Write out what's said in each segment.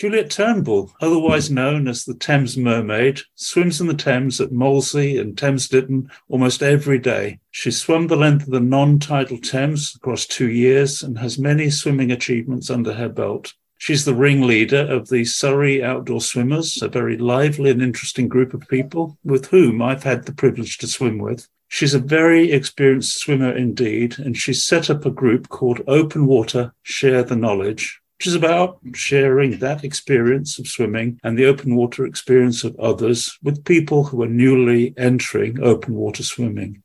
Juliet Turnbull, otherwise known as the Thames Mermaid, swims in the Thames at Molesey and Thames Ditton almost every day. She swum the length of the non-tidal Thames across two years and has many swimming achievements under her belt. She's the ringleader of the Surrey Outdoor Swimmers, a very lively and interesting group of people with whom I've had the privilege to swim with. She's a very experienced swimmer indeed, and she's set up a group called Open Water Share the Knowledge, which is about sharing that experience of swimming and the open water experience of others with people who are newly entering open water swimming.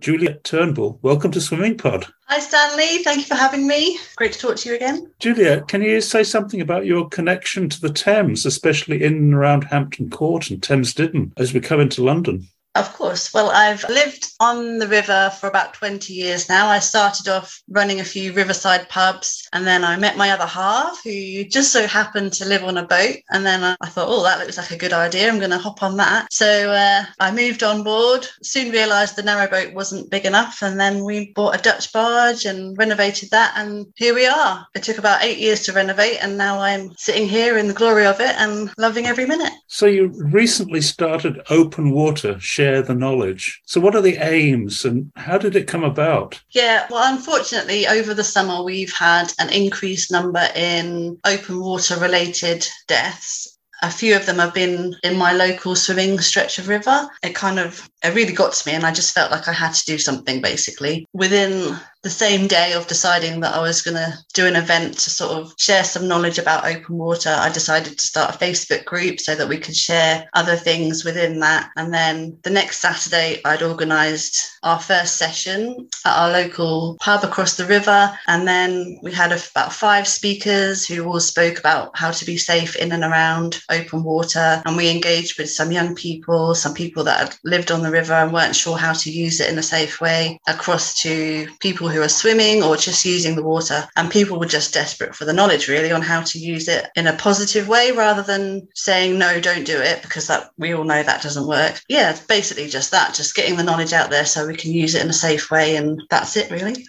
Juliet Turnbull, welcome to Swimming Pod. Hi, Stanley. Thank you for having me. Great to talk to you again. Juliet, can you say something about your connection to the Thames, especially in and around Hampton Court and Thames Ditton as we come into London? Of course. Well, I've lived on the river for about 20 years now. I started off running a few riverside pubs and then I met my other half who just so happened to live on a boat. And then I thought, oh, that looks like a good idea. I'm going to hop on that. So uh, I moved on board, soon realized the narrow boat wasn't big enough. And then we bought a Dutch barge and renovated that. And here we are. It took about eight years to renovate. And now I'm sitting here in the glory of it and loving every minute. So you recently started Open Water share the knowledge. So, what are the aims and how did it come about? Yeah, well, unfortunately, over the summer, we've had an increased number in open water related deaths a few of them have been in my local swimming stretch of river. It kind of it really got to me and I just felt like I had to do something basically. Within the same day of deciding that I was going to do an event to sort of share some knowledge about open water, I decided to start a Facebook group so that we could share other things within that. And then the next Saturday, I'd organised our first session at our local pub across the river. And then we had about five speakers who all spoke about how to be safe in and around open water. And we engaged with some young people, some people that had lived on the river and weren't sure how to use it in a safe way, across to people who are swimming or just using the water. And people were just desperate for the knowledge really on how to use it in a positive way rather than saying, no, don't do it, because that we all know that doesn't work. Yeah, basically just that, just getting the knowledge out there so we can use it in a safe way. And that's it really.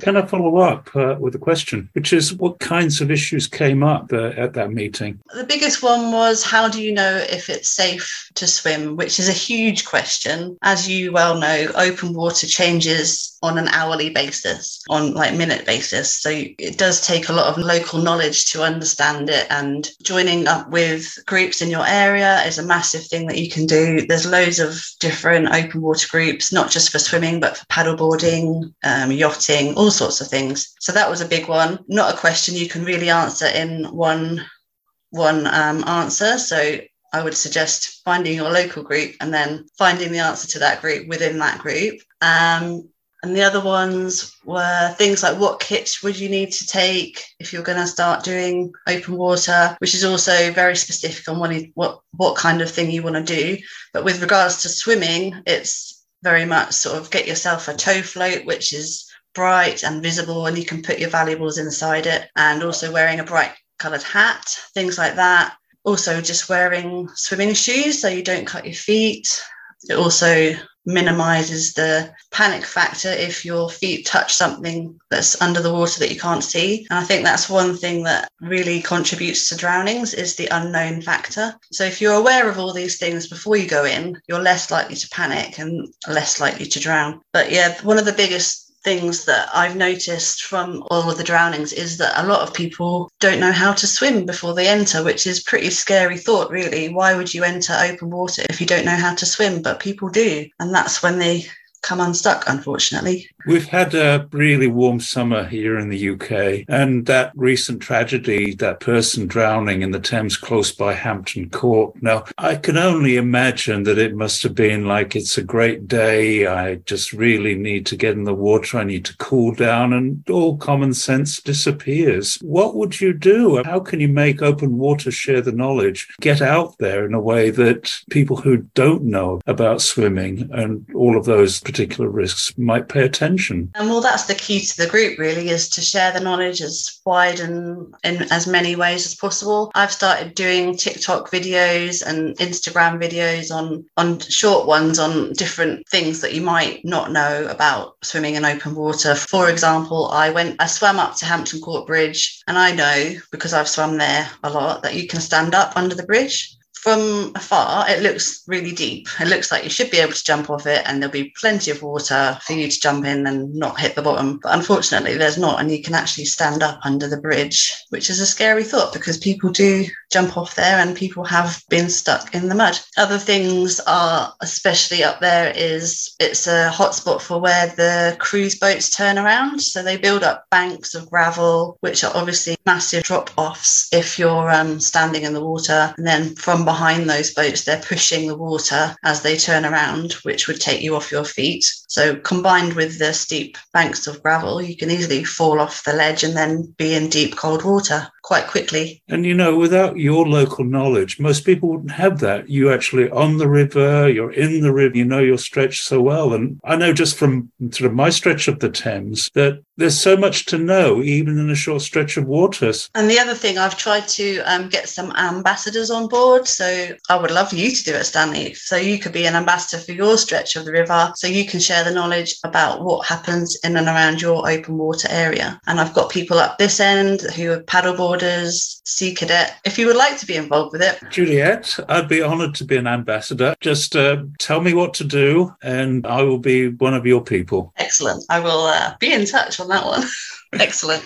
can I follow up uh, with a question, which is what kinds of issues came up uh, at that meeting? The biggest one was how do you know if it's safe to swim, which is a huge question. As you well know, open water changes on an hourly basis, on like minute basis. So it does take a lot of local knowledge to understand it. And joining up with groups in your area is a massive thing that you can do. There's loads of different open water groups, not just for swimming, but for paddleboarding, um, yachting, all sorts of things. So that was a big one. Not a question you can really answer in one one um, answer. So I would suggest finding your local group and then finding the answer to that group within that group. Um, and the other ones were things like what kit would you need to take if you're going to start doing open water, which is also very specific on what, what, what kind of thing you want to do. But with regards to swimming, it's very much sort of get yourself a tow float, which is bright and visible, and you can put your valuables inside it, and also wearing a bright coloured hat, things like that. Also, just wearing swimming shoes so you don't cut your feet. It also minimizes the panic factor if your feet touch something that's under the water that you can't see. And i think that's one thing that really contributes to drownings is the unknown factor. So if you're aware of all these things before you go in you're less likely to panic and less likely to drown. But yeah one of the biggest things that I've noticed from all of the drownings is that a lot of people don't know how to swim before they enter, which is pretty scary thought, really. Why would you enter open water if you don't know how to swim? But people do. And that's when they come unstuck, unfortunately. We've had a really warm summer here in the UK, and that recent tragedy, that person drowning in the Thames close by Hampton Court. Now, I can only imagine that it must have been like it's a great day. I just really need to get in the water. I need to cool down, and all common sense disappears. What would you do? How can you make open water share the knowledge, get out there in a way that people who don't know about swimming and all of those particular risks might pay attention. And well, that's the key to the group, really, is to share the knowledge as wide and in as many ways as possible. I've started doing TikTok videos and Instagram videos on on short ones on different things that you might not know about swimming in open water. For example, I went I swam up to Hampton Court Bridge and I know because I've swum there a lot that you can stand up under the bridge from afar, it looks really deep. It looks like you should be able to jump off it, and there'll be plenty of water for you to jump in and not hit the bottom. But unfortunately, there's not, and you can actually stand up under the bridge, which is a scary thought because people do jump off there and people have been stuck in the mud. Other things are, especially up there, is it's a hotspot for where the cruise boats turn around. So they build up banks of gravel, which are obviously massive drop offs if you're um, standing in the water. And then from behind those boats, they're pushing the water as they turn around, which would take you off your feet. So, combined with the steep banks of gravel, you can easily fall off the ledge and then be in deep cold water quite quickly. And you know, without your local knowledge, most people wouldn't have that. You actually on the river, you're in the river, you know your stretch so well. And I know just from sort of my stretch of the Thames that there's so much to know, even in a short stretch of waters. And the other thing, I've tried to um, get some ambassadors on board. So I would love you to do it, Stanley. So you could be an ambassador for your stretch of the river. So you can share the knowledge about what happens in and around your open water area. And I've got people up this end who are paddleboarders, sea cadet. If you would like to be involved with it, Juliet, I'd be honoured to be an ambassador. Just uh, tell me what to do, and I will be one of your people. Excellent. I will uh, be in touch on that one. Excellent.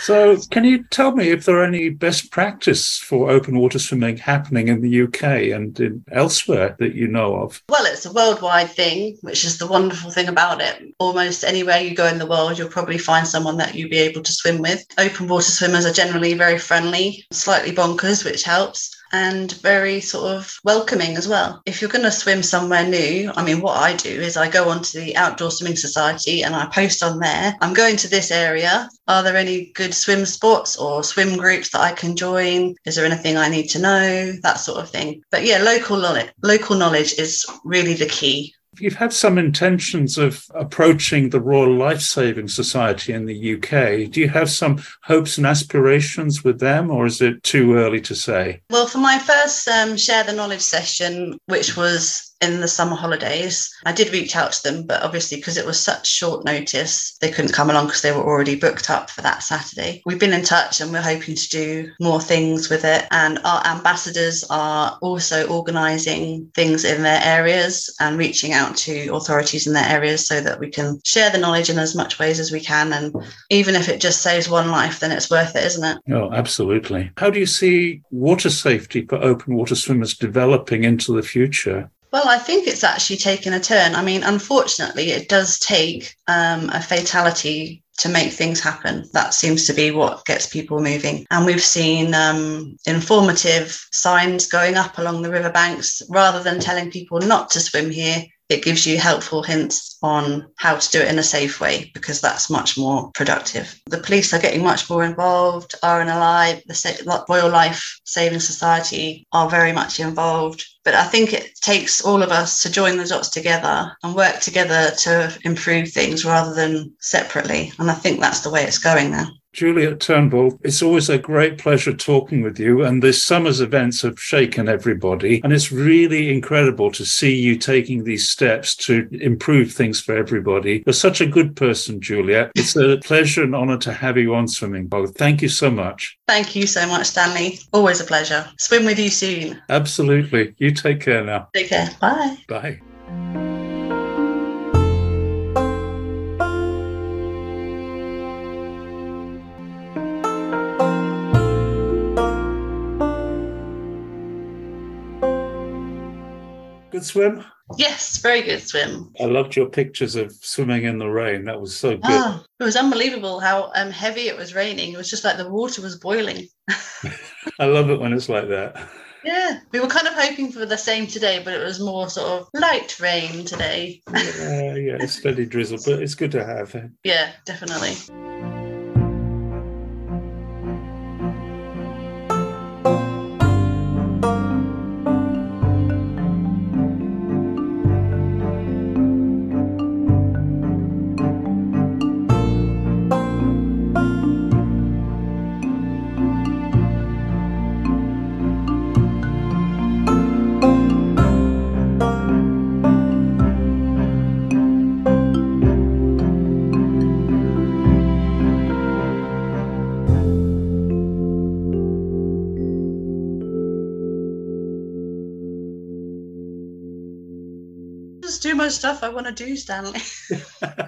So, can you tell me if there are any best practice for open water swimming happening in the UK and in elsewhere that you know of? Well, it's a worldwide thing, which is the wonderful thing about it. Almost anywhere you go in the world, you'll probably find someone that you'll be able to swim with. Open water swimmers are generally very friendly, slightly bonkers, which helps and very sort of welcoming as well. If you're going to swim somewhere new, I mean, what I do is I go onto the Outdoor Swimming Society and I post on there, I'm going to this area. Are there any good swim spots or swim groups that I can join? Is there anything I need to know? That sort of thing. But yeah, local knowledge, local knowledge is really the key You've had some intentions of approaching the Royal Life Saving Society in the UK. Do you have some hopes and aspirations with them, or is it too early to say? Well, for my first um, Share the Knowledge session, which was in the summer holidays. I did reach out to them, but obviously, because it was such short notice, they couldn't come along because they were already booked up for that Saturday. We've been in touch and we're hoping to do more things with it. And our ambassadors are also organising things in their areas and reaching out to authorities in their areas so that we can share the knowledge in as much ways as we can. And even if it just saves one life, then it's worth it, isn't it? Oh, absolutely. How do you see water safety for open water swimmers developing into the future? Well, I think it's actually taken a turn. I mean, unfortunately, it does take um, a fatality to make things happen. That seems to be what gets people moving. And we've seen um, informative signs going up along the riverbanks rather than telling people not to swim here it gives you helpful hints on how to do it in a safe way because that's much more productive. The police are getting much more involved, RNLI, the Royal Life Saving Society are very much involved. But I think it takes all of us to join the dots together and work together to improve things rather than separately. And I think that's the way it's going now. Juliet Turnbull, it's always a great pleasure talking with you. And this summer's events have shaken everybody. And it's really incredible to see you taking these steps to improve things for everybody. You're such a good person, Juliet. It's a pleasure and honor to have you on Swimming Blog. Thank you so much. Thank you so much, Stanley. Always a pleasure. Swim with you soon. Absolutely. You take care now. Take care. Bye. Bye. Good swim? Yes, very good swim. I loved your pictures of swimming in the rain. That was so good. Oh, it was unbelievable how um, heavy it was raining. It was just like the water was boiling. I love it when it's like that. Yeah, we were kind of hoping for the same today, but it was more sort of light rain today. yeah, yeah, steady drizzle, but it's good to have. Yeah, definitely. Just stuff I want to do, Stanley.